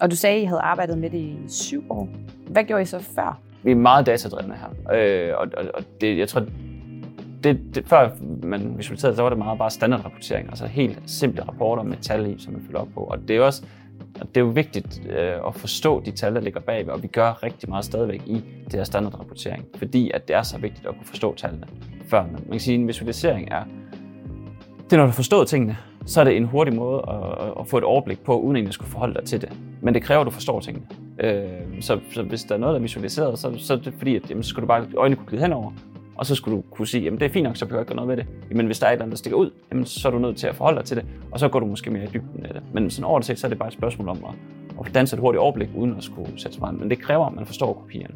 Og du sagde, at I havde arbejdet med det i syv år. Hvad gjorde I så før? Vi er meget datadrevne her. Øh, og, og, og det, jeg tror, det, det, før man visualiserede, så var det meget bare standardrapportering, altså helt simple rapporter med tal i, som man følger op på. Og det er også det er jo vigtigt øh, at forstå de tal, der ligger bag, og vi gør rigtig meget stadigvæk i det her standardrapportering, fordi at det er så vigtigt at kunne forstå tallene, før man, man kan sige, at en visualisering er, det er når du har forstået tingene, så er det en hurtig måde at, at få et overblik på, uden egentlig at skulle forholde dig til det. Men det kræver, at du forstår tingene. Øh, så, så hvis der er noget, der er visualiseret, så, så er det fordi, at jamen, så skulle du bare øjnene kunne glide henover, og så skulle du kunne sige, jamen det er fint nok, så behøver jeg ikke gøre noget ved det. Men hvis der er et eller andet, der stikker ud, jamen, så er du nødt til at forholde dig til det, og så går du måske mere i dybden med det. Men sådan overordnet set, så er det bare et spørgsmål om at, at danse et hurtigt overblik, uden at skulle sætte sig Men det kræver, at man forstår kopierne.